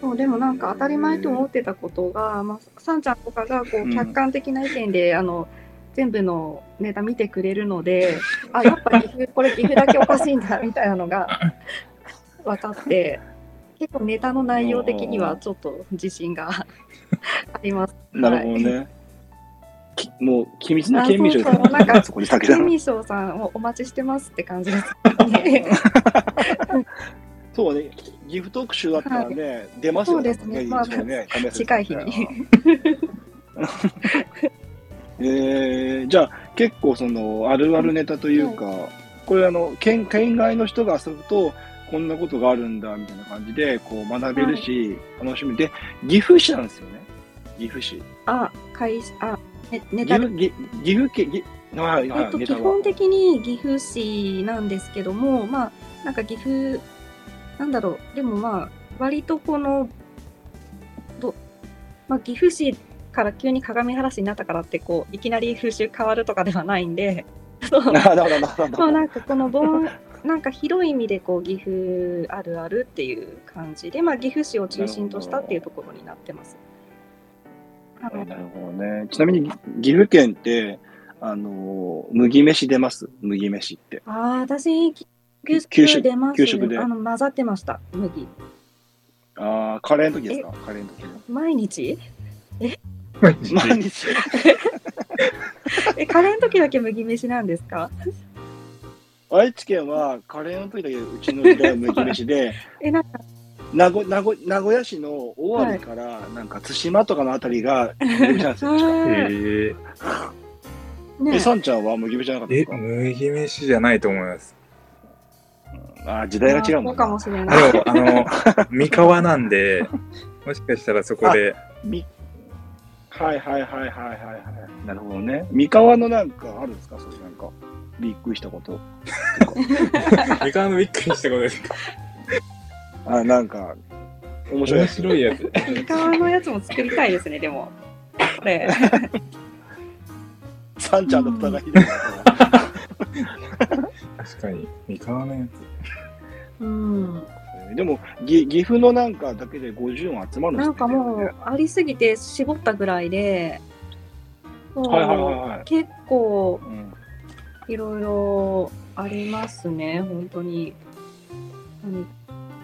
S4: そうでもなんか当たり前と思ってたことが、まあ、さんちゃんとかがこ
S3: うん
S4: う客観的な意見で、あの全部のネタ見てくれるので、あやっぱ岐阜これ岐阜だけおかしいんだみたいなのが 分かって、結構ネタの内容的にはちょっと自信があります。
S3: なるほど
S4: はい
S3: もう、機密な県民賞です
S4: あそうそう。なんか
S3: そこに先だ
S4: ケミショウさんをお待ちしてますって感じです。ね。
S3: そうね、岐阜特集だったらね、出ますよ。ね。
S4: そうですね。まあ
S3: ね
S4: 近い日に。
S3: えー、じゃあ、結構その、あるあるネタというか、これあの、県、県外の人が遊ぶと、こんなことがあるんだ、みたいな感じで、こう学べるし、楽しみ。で、岐阜市なんですよね。岐阜市。
S4: あ、会社、あ、ねネタ
S3: 岐阜、ぎ岐阜県、ぎはい、はい、
S4: えっと、基本。的に岐阜市なんですけども、まあ、なんか岐阜、なんだろう、でもまあ、割とこの、どまあ、岐阜市から急に鏡原市になったからって、こう、いきなり風習変わるとかではないんで、そう
S3: なるほど、なるほど。
S4: そうなんかこの盆、なんか広い意味でこう岐阜あるあるっていう感じで、まあ、岐阜市を中心としたっていうところになってます。はい。
S3: なるほどね。ちなみに、岐阜県って、あの、麦飯出ます？麦飯って。
S4: ああ、私、給
S3: 給
S4: 食
S3: 食
S4: 出ます
S3: 給食で。
S4: あの混ざってました、麦。
S3: ああ、カレーの時ですか？カレーの時。
S4: 毎日？
S3: 毎日。
S4: え、カレーの時だけ麦飯なんですか？
S3: 愛知県はカレーの時だけうちの時代は麦飯で、
S4: え、なんか、
S3: 名古名古名古屋市の大網から、なんか対馬とかのあたりが 麦飯なんですよ。確か
S5: え
S4: え
S5: ー、
S4: ね
S3: え、さんちゃんは麦飯じゃなかったで
S5: え
S3: すか？
S5: 麦飯じゃないと思います。
S3: あー時代が違う
S4: そうか
S3: もんな
S4: もしれない。
S5: あでも、あの、三河なんで、もしかしたらそこで、
S3: みはいはいはいはいはいはい。なるほどね。三河のなんかあるんですか？そういうなんか、びっくりしたこと。
S5: 三河のびっくりしたことですか？
S3: あ、なんか、面白い
S5: 面
S3: やつ。
S5: 白いやつ。
S4: 三河のやつも作りたいですね、でも。これ。
S3: さんちゃんの蓋がひどいな。
S5: 確かに、三河のや
S4: うん。
S3: でも、ぎ岐阜のなんかだけで50音集まるんです
S4: なんかもう、ありすぎて絞ったぐらいで、そう
S3: はいはいはいはい
S4: 結構
S3: うん
S4: いろいろありますね、本当に。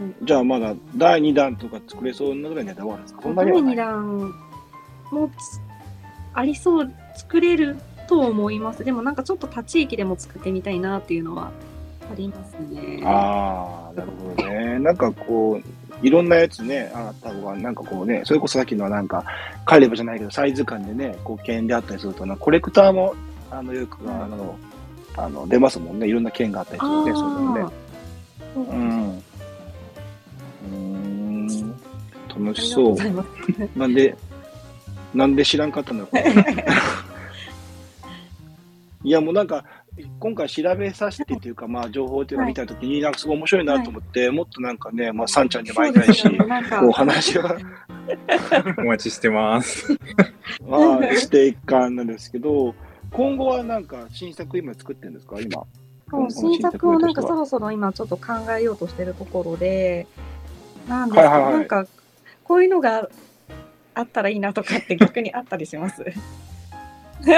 S4: 何
S3: じゃあまだ第2弾とか作れそうなぐらいのネタはあるんですか？
S4: 第2
S3: にはない
S4: 弾もつありそう、作れると思います。でもなんかちょっと他地域でも作ってみたいなっていうのはありますね。
S3: ああ、なるほどね。なんかこう、いろんなやつね、あった方が、なんかこうね、それこそさっきのはなんか、カレブじゃないけど、サイズ感でね、こう、剣であったりするとな、コレクターも、あの、よく、あの、あの出ますもんね。いろんな剣があったりするね、そういうのね
S4: う
S3: ん。うーん。楽しそう。なんで、なんで知らんかったんだろう。いや、もうなんか、今回調べさせてというか、まあ、情報というか見たときに、なんかすごい面白いなと思って、もっとなんかね、まあ、サンちゃんにも会いたいし
S4: そうです、よねなんか
S3: こう話を、
S5: お待ちしてます。
S3: まあ、していかんなんですけど、今後はなんか新作今作ってるんですか？今。
S4: 新作をなんかそろそろ今ちょっと考えようとしてるところで、なんですけど、
S3: はいはいはい
S4: なんかこういうのがあったらいいなとかって逆にあったりします？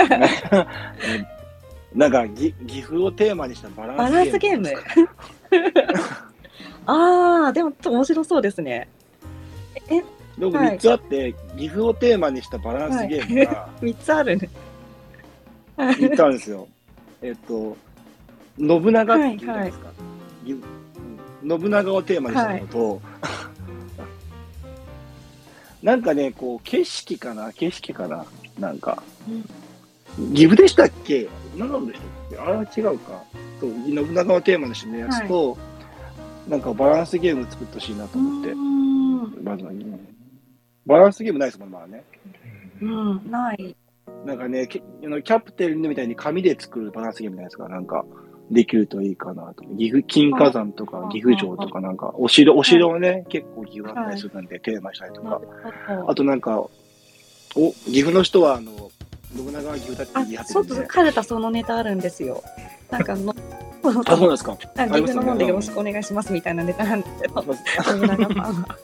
S3: なんかぎ岐阜をテーマにしたバランス
S4: バランスゲーム？ああ、でも面白そうですね。え、
S3: でも
S4: はい
S3: 3つあって、岐阜をテーマにしたバランスゲームが
S4: 3つあるね。
S3: 3つあるんですよ。えっと、信長っていうじゃないですか。ぎうん信長をテーマにしたのと、なんかね、こう、景色かな景色かななんか。岐阜でしたっけ？長野でしたっけあれは違うか。そう信長をテーマにしたやつと、なんかバランスゲーム作ってほしいなと思ってまずはねバランスゲームないですもん、まあね。
S4: うん、ない。
S3: なんかね、キあのキャプテンみたいに紙で作るバランスゲームじゃないですか。なんか、できるといいかなと。岐阜金火山とか
S4: あ
S3: 岐阜城とかなんか、お城、お城をね、結構岐阜あったりするんで、テーマしたりとか。あとなんか、お、岐阜の人は、あの、信長は岐阜だって
S4: あ
S3: 言い張っ、てるんで。
S4: カルタそのネタあるんですよ。なんか の、
S3: あ、そうなんですか。
S4: あ岐阜のもんでよろしくお願いしますみたいなネタなんですけど、信長さんは。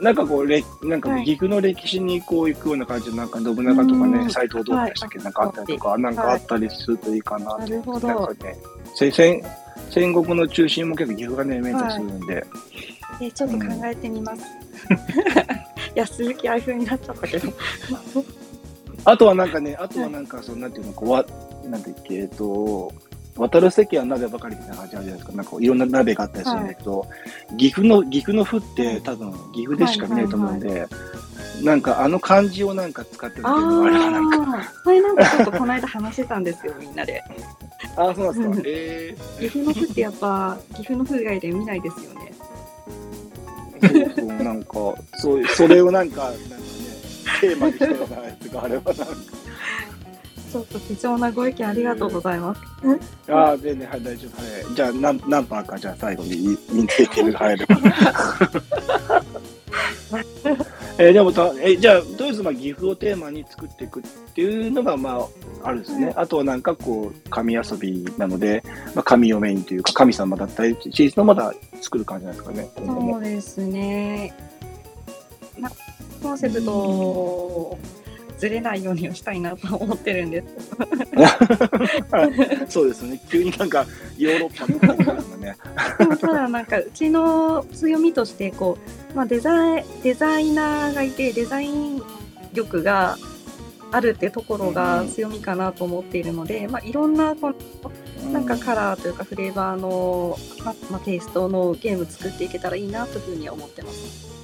S3: なんかこう、れなんか
S4: はい。
S3: 岐阜の歴史にこう行くような感じで、なんか信長とかね、
S4: うん。
S3: 斎藤どうでしたっけ、なんかあったりとか、なんかあったりするといいかなと思って。
S4: な
S3: んかね、せ戦戦国の中心も結構岐阜がね、メンタルするんで。
S4: えちょっと考えてみます。いや、鈴木ああいう風になっちゃったけど。
S3: あとはなんかね、あとはなんか、その、なんていうの、こう、わ、なんていうっけ、えっと、渡る席は鍋ばかりみたいな感じあるじゃないですか。なんかいろんな鍋があったりするんだけど、岐阜の、岐阜の府って多分岐阜でしか見ないと思うんで、なんかあの漢字をなんか使ってるっていうのがあればなんか。
S4: それなんかちょっとこの間話してたんですよ、みんなで。
S3: ああ、そうなんです
S4: うん
S3: か。え
S4: 岐阜の風ってやっぱ、岐阜の風以外で見ないですよね。
S3: えそうそう、なんか、そういう、それをなんか、なんかね、テーマにしたようなやつがあればなんか。
S4: ちょっと貴重なご意見ありがとうございます。
S3: ああ、全然、はい、大丈夫。はい。じゃあ、何、何パーか、じゃあ最後に認定点が入れば。えーでもた、えじゃあ、とりあえず、まあ、岐阜をテーマに作っていくっていうのが、まあ、あるんですね。あとはなんか、こう、神遊びなので、まあ、神をメインというか、神様だったり、シリーズのまだ作る感じなんですかね。
S4: そうですね。なコンセプトずれないようにはしたいなと思ってるんです。
S3: そうですね。急になんか、ヨーロッパの感じですね。
S4: でもただなんかうちの強みとしてこう、まあ、デザイデザイナーがいてデザイン力があるってところが強みかなと思っているので、まあ、いろんなこのなんかカラーというかフレーバーの、ままあ、テイストのゲーム作っていけたらいいなというふうには思ってます。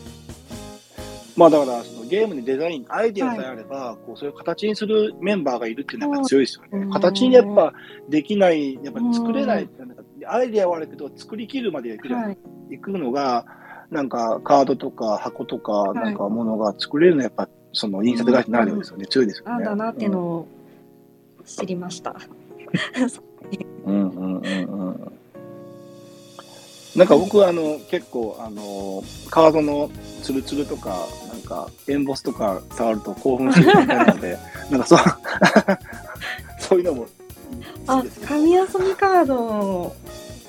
S3: まあだから、そのゲームにデザイン、アイデアさえあれば、こう、そういう形にするメンバーがいるっていうのはやっぱ強いですよね。
S4: うん
S3: 形にやっぱできない、やっぱ作れない、なんかアイデアはあるけど、作りきるまでいく,、
S4: はい、
S3: い、くのが、なんかカードとか箱とか、
S4: い
S3: なんかものが作れるのはやっぱ、その印刷会社ならではですよね。強いですよね。
S4: なんだなっていうのを知りました。
S3: うんうんうんうん。なんか僕はあの結構あのカードのツルツルとかなんかエンボスとか触ると興奮するみたいなので なんかそう そういうのも好
S4: あ。紙遊びカード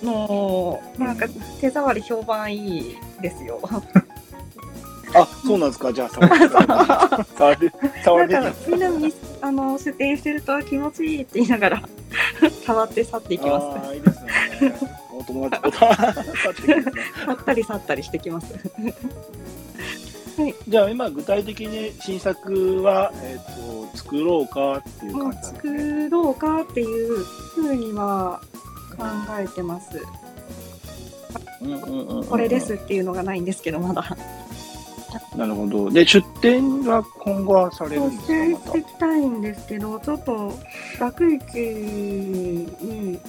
S4: のなんか手触り評判いいですよ。
S3: あそうなんですか？じゃあ触って触って触
S4: なんかみんなにあの出店してると気持ちいいって言いながら触って去っていきます。
S3: いいですね。お友達と触っ
S4: たり去ったりしてきます。
S3: じゃあ今具体的に新作はえっ、と作ろうかっていう感じね。
S4: 作ろうかっていうふうには考えてます。
S3: うんうんうんうん
S4: これですっていうのがないんですけどまだ。
S3: なるほど。で、出店は今後はされる
S4: そ
S3: んですか、ま
S4: していきたいんですけど、ちょっと楽市に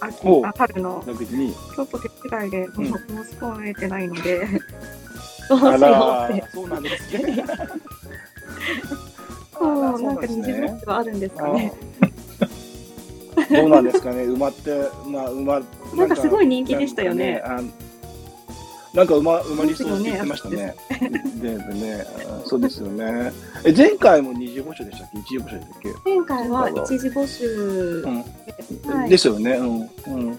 S4: 秋あ春の
S3: た。逆に。
S4: ちょっと手違いで
S3: ん
S4: 申し込めてないので、どうし
S3: あ
S4: よう
S3: ら
S4: って。
S3: そうなんですね。
S4: そう、なんか二次
S3: そうなんですね
S4: ボックはあるんですかね。
S3: あど うなんですかね、馬って、まあ、馬、
S4: なんかすごい人気でしたよね。
S3: ねあなんか馬、馬理想って言ってました
S4: で
S3: ね。でね、あそうですよね。え、前回も二次募集でしたっけ？一次募集でしたっけ？
S4: 前回は一次募集
S3: うん。
S4: はい
S3: ですよね。うん。うん。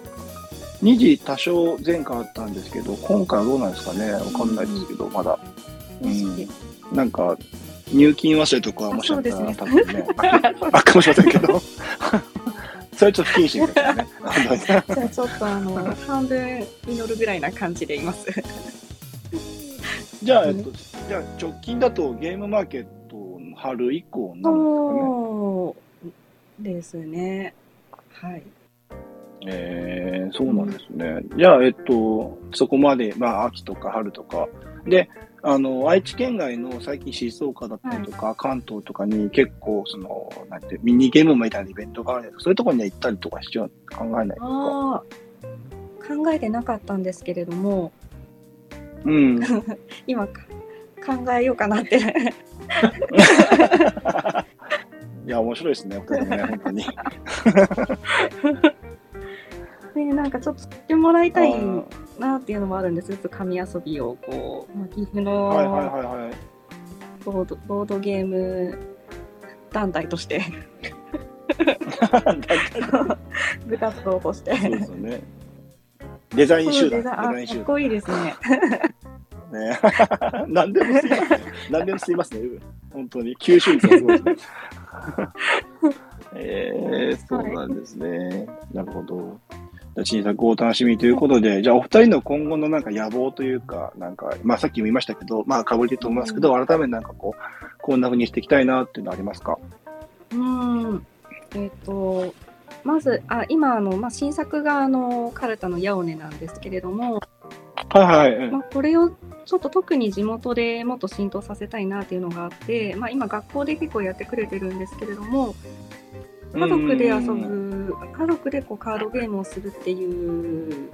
S3: 二次多少前回あったんですけど、今回はどうなんですかね？わかんないですけど、まだ。うんなんか、入金忘れとかもしかしたら、多分ね、ああかもしれませんけど、それちょっと不謹慎ですよね。
S4: じゃあちょっとあの、半分祈るぐらいな感じでいます。
S3: じゃあ、えっと、じゃあ直近だとゲームマーケットの春以降なんですかね。
S4: そうですね。はい。
S3: えー、そうなんですね。じゃあ、えっと、そこまで、まあ、秋とか春とか、で、あの、愛知県外の最近静岡だったりとか、関東とかに結構、その、なんて、ミニゲームみたいなイベントがあるんですそういうところには行ったりとかしよう考えないですか
S4: 考えてなかったんですけれども、
S3: うん。
S4: 今か考えようかなって。
S3: いや、面白いですね、お二人ともね、本当に。
S4: ね、なんかちょっと知ってもらいたいなっていうのもあるんです。ちょっと紙遊びをこう、まあ、岐阜の。ボードボードゲーム団体として 部活動として。
S3: そうですよね。デザイン集団。
S4: かっこいいですね。
S3: 団。ね。何でもすいますね。何でもすいますね。本当に。吸収率がすごいですね。えー、そうなんですね。なるほど。小さくお楽しみということで、じゃあお二人の今後のなんか野望というか、なんか、まあさっきも言いましたけど、まあかぶりと思いますけど、改めてなんかこう、こんな風にしていきたいなっていうのありますか？
S4: うん。えっ、と、まず、あ今あの、まあ、新作があのカルタのヤオネなんですけれども、
S3: はいはいはい。
S4: まあ、これをちょっと特に地元でもっと浸透させたいなっていうのがあって、まあ、今学校で結構やってくれてるんですけれども家族で遊ぶ家族でこうカードゲームをするっていう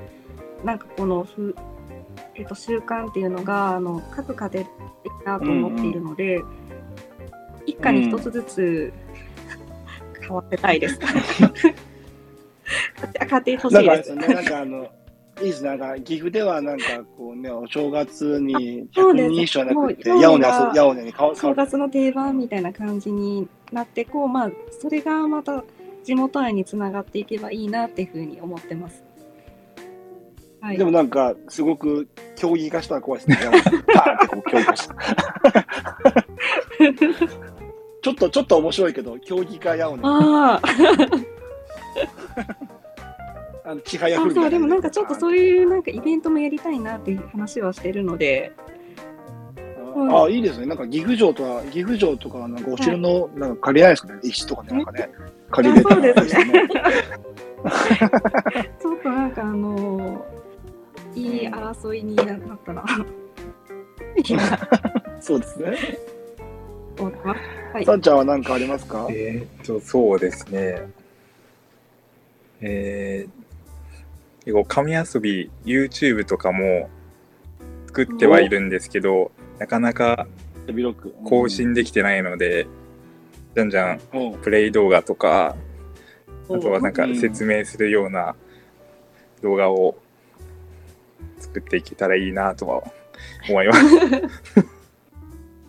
S4: なんかこのふ、えっと習慣っていうのがあの各家庭でいいなと思っているので、一家に一つずつ変わってたいです。家庭欲しいです。
S3: なんかあの、いいですね、なんか岐阜ではなんかこうね、お正月に100
S4: そうです
S3: 人一緒じゃなくて、ヤオネ遊
S4: ヤオネ
S3: に変わ変
S4: 正。月の定番みたいな感じになってこうまあそれがまた地元愛につながっていけばいいなっていうふうに思ってます。はい、
S3: でもなんか、すごく競技化したら怖いですね。パーンってこう競技化した。ちょっと、ちょっと面白いけど、競技化ヤオネ。
S4: あ
S3: あの、ちはや
S4: あ
S3: ふる
S4: そうでもなんかちょっと
S3: う
S4: そういうなんかイベントもやりたいなっていう話はしてるので
S3: ああ、いいですね。なんか岐阜城とか、岐阜城とか、なんかお城の、なんか借りないですかね。石とかね、なんかね。借りれたらですね。
S4: ちょっとなんかあのいい争いになったら今
S3: そうですね。
S4: はい
S3: さんちゃんは何かありますか？
S5: えーっと、そうですね。えー、結構紙遊び、YouTube とかも作ってはいるんですけど、なかなか。更新できてないので、じゃんじゃん
S3: うん。
S5: プレイ動画とか、あ
S3: うん
S5: とはなんか
S3: うん
S5: 説明するような動画を作っていけたらいいなとは思います。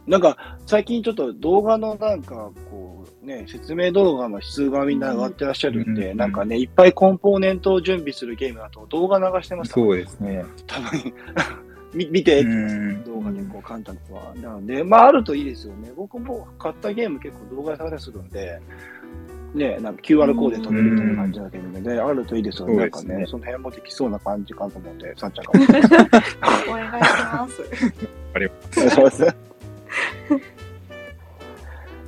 S3: なんか、最近ちょっと動画のなんか、こう、ね、説明動画の質がみんな上がってらっしゃるんで、
S5: うん
S3: なんかね、いっぱいコンポーネントを準備するゲームだと動画流してます
S5: そうですね。
S3: たまに。み見て、
S5: うん。
S3: 動画でこう簡単とは。なので、まああるといいですよね。僕も買ったゲーム結構動画で探したりするんで、ね、なんか QR コードで飛べるみたいな感じだけどね、あるといいですよね。なんか
S5: ね
S3: ね、その辺もできそうな感じかと思って、さんちゃんが。
S4: お願いします。
S3: お願いします。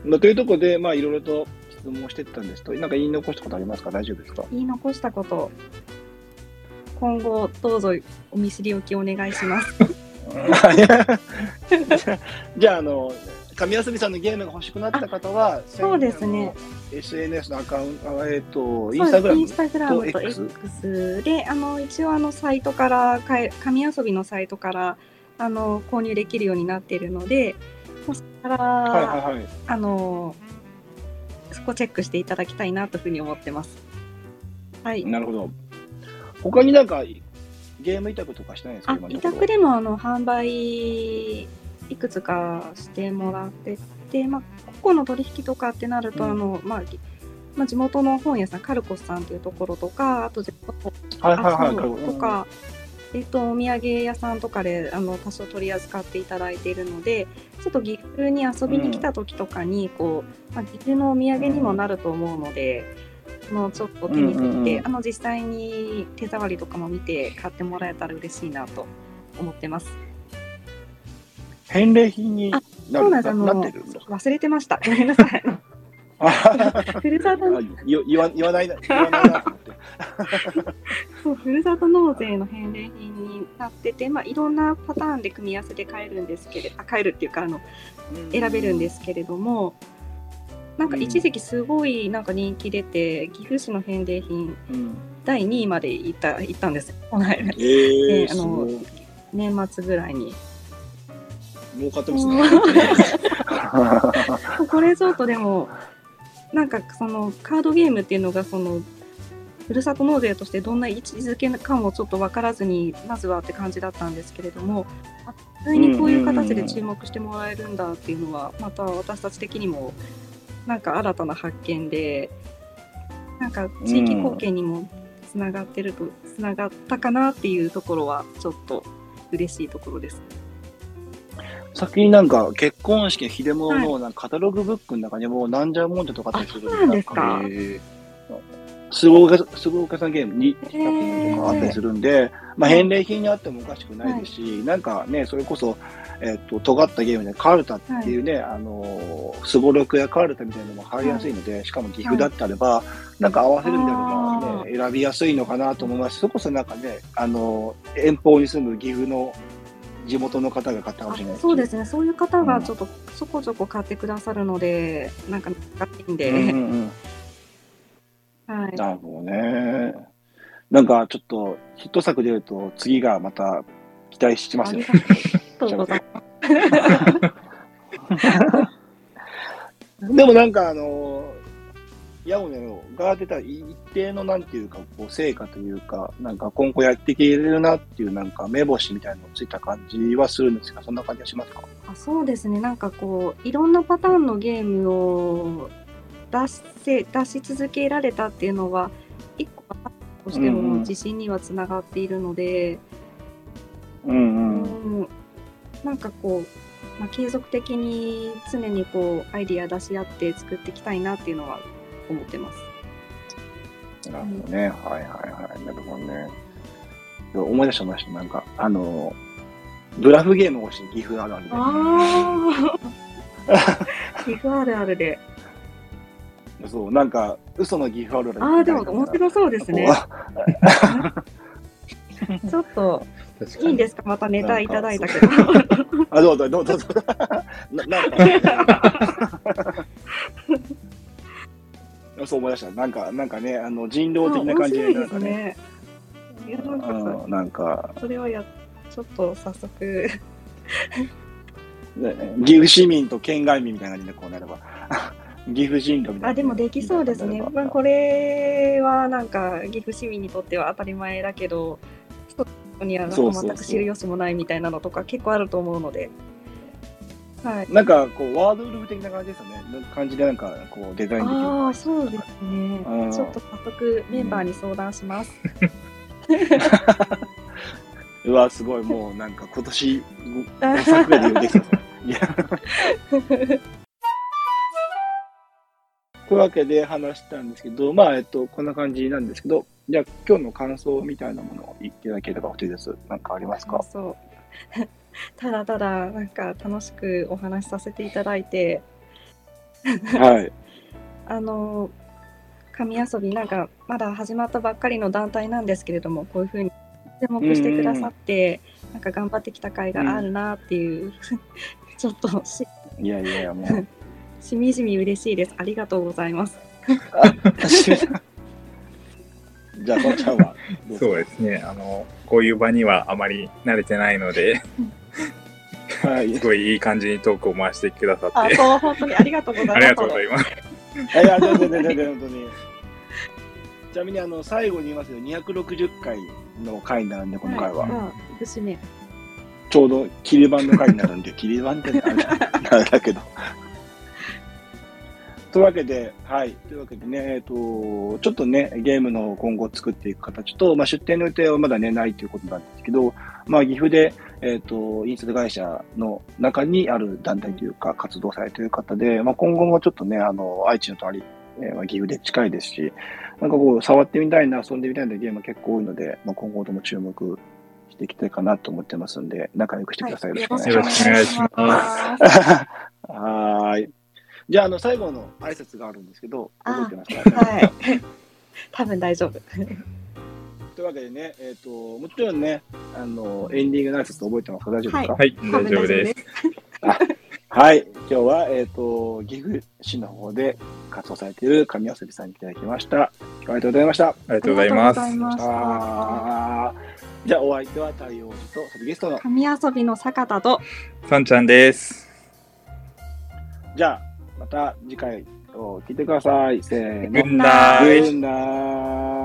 S3: まあ、というところで、まあ、いろいろと質問してったんですと、なんか言い残したことありますか？大丈夫ですか？
S4: 言い残したこと今後どうぞお見知りおきお願いします。
S3: じゃあ、あの、神遊びさんのゲームが欲しくなった方は、
S4: そうですね。
S3: SNS のアカウント、えっ、と、インスタグラム
S4: インスタグラムと
S3: と X
S4: で、あの一応あのサイトからかえ紙遊びのサイトからあの購入できるようになっているので、そこから、
S3: はいはいはい。
S4: あのそこチェックしていただきたいなというふうに思ってます。はい。
S3: なるほど。他になんか、ゲーム委託とかしてないですか？
S4: あ委託でもあの販売いくつかしてもらってて、まあ、個々の取引とかってなると、
S3: うん。
S4: あのまあぎまあ、地元の本屋さんカルコスさんというところとかあと地元
S3: はいはいはい。
S4: とか、えっと、お土産屋さんとかであの多少取り扱っていただいているのでちょっと岐阜に遊びに来た時とかにこう、まあ、岐阜のお土産にもなると思うので、のちょっと手に取って、
S3: うんうんうん
S4: あの実際に手触りとかも見て買ってもらえたら嬉しいなと思ってます。
S3: 返礼品にな
S4: あそうなんですあの忘れてました。ごめんなさい。
S3: あ
S4: ふるさと
S3: あ言言わ言わないな、言わないなと思って。
S4: そうふるさと納税の返礼品になってて、まあ、いろんなパターンで組み合わせで買えるんですけれど、あ買えるっていうかあの選べるんですけれども、なんか一時期すごいなんか人気出て、岐阜市の返礼品
S3: うん。
S4: 第2位まで行った行ったんですよ、この間
S3: えー、
S4: あの。年末ぐらいに。
S3: 儲かってますね。
S4: これちょっとでも、なんかそのカードゲームっていうのがその、ふるさと納税としてどんな位置づけかもちょっと分からずに、まずはって感じだったんですけれども、あ意外にこういう形で注目してもらえるんだっていうのは、また私たち的にも、なんか新たな発見で、なんか地域貢献にもつながってると、つながったかなっていうところは、ちょっと嬉しいところです。
S3: 先になんか結婚式の秀物のなんかカタログブックの中にもなんじゃもんじゃとかあったりする
S4: んですか。
S3: すごろく、すごろくさんゲームに企画とかあったりするんで、まあ返礼品にあってもおかしくないですし、なんかね、それこそ、えっ、と、尖ったゲームでカルタっていうね、あのー、すごろくやカルタみたいなのも入りやすいので、しかも岐阜だったらば、なんか合わせるんであればね、選びやすいのかなと思います。それこそなんかね、あのー、遠方に住む岐阜の地元の方が買ったかもしれない
S4: あそうですね、そういう方がちょっとそこそこ買ってくださるので、なんか買っていいんで、
S3: うんうんうん。
S4: はい、
S3: なるほどね。なんかちょっとヒット作出ると次がまた期待してますよ
S4: あり。がとうございます。
S3: でもなんかあの、ヤオネのが出た一定のなんていうか、こう成果というか、なんか今後やっていけるなっていうなんか目星みたいなのついた感じはするんですが、そんな感じはしますか？
S4: あそうですね、なんかこう、いろんなパターンのゲームを出せ出し続けられたっていうのは、一個としても自信にはつながっているので、
S3: うんうん。
S4: うんなんかこう、まあ、継続的に常にこうアイディア出し合って作っていきたいなっていうのは思ってます。
S3: なるほどね。はいはいはい。なるほどね。思い出しました。なんか、あの、ブラフゲームをして岐阜あるあるで。
S4: 岐阜 あるあるで。
S3: そう、なんか、嘘の岐阜あるある
S4: ああ、でも面白そうですね。ちょっと。いいんですか、またネタいただいたけど。
S3: あ、どうぞ、どうぞ、どうぞ。ななんか、そう思い出した。なんか、なんかね、あの、人狼的な感じで、なんかね、
S4: なんか
S3: うんなんか、
S4: それはや、ちょっと早速。
S3: ね岐阜市民と県外民みたいな感じでこうなれば、岐阜人狼みたいな。
S4: あ、でもできそうですね。まあ、これはなんか岐阜市民にとっては当たり前だけど、人には全く知る由もないみたいなのとか結構あると思うので。はい。
S3: なんか、こう、ワードウルフ的な感じですよね。感じで、なんか、こう、デザインできる。
S4: ああ、そうですね
S3: うん。
S4: ちょっと早速メンバーに相談します。
S3: うわ、すごい、もう、なんか、今年、5作ぐらいでできてますね。いや。というわけで話したんですけど、まあ、えっと、こんな感じなんですけど、じゃあ、今日の感想みたいなものを言っていただければ、お手です。なんかありますか？
S4: そう。ただただなんか楽しくお話しさせていただいて、
S3: はい。
S4: あの神遊びなんかまだ始まったばっかりの団体なんですけれどもこういうふうに注目してくださって、なんか頑張ってきた甲斐があるなっていう、ちょっとし
S3: いやいやいや、もう。
S4: しみじみ嬉しいですありがとうございます
S3: じゃあ、こんちゃんは？
S5: そうですね。あの、こういう場にはあまり慣れてないので、
S3: はい。
S5: すごいいい感じにトークを回してくださって、
S4: あそう本当にありがとうございます
S5: ありがとうございます。
S3: いやいや、全然全然本当に。ちなみに、あの、最後に言いますけど、260回の回になるんで、今回は。
S4: いまあ節目
S3: ちょうど、切り板の回になるんで、切り板ってあれあれだけど。というわけで、はい。というわけでね、えっ、と、ちょっとね、ゲームの今後作っていく形と、まあ、出店の予定はまだね、ないということなんですけど、まあ、岐阜で、えっ、と、印刷会社の中にある団体というか、活動されている方で、まあ、今後もちょっとね、あの、愛知の隣、えーまあ、岐阜で近いですし、なんかこう、触ってみたいな、遊んでみたいなゲームが結構多いので、まあ、今後とも注目していきたいかなと思ってますんで、仲良くしてください。よろしくお願いします。
S5: よろしくお願いします。
S3: はーい。じゃあ、あの、最後の挨拶があるんですけど、覚えてますか
S4: はい。多分大丈夫。
S3: というわけでね、えっ、と、もちろんね、あの、エンディングの挨拶覚えてますか？大丈夫ですか？
S5: はい、大丈夫です。
S3: はい。今日は、えっ、と、岐阜市の方で活動されている神遊びさんにいただきました。ありがとうございました。
S5: ありがとうございます。
S4: あ
S3: じゃあ、お相手は太陽寺と、ゲストの、
S4: 神遊びの坂田と、
S5: さんちゃんです。
S3: じゃあ、また次回を聞いてください。せーの。
S5: グンダー。
S3: グ。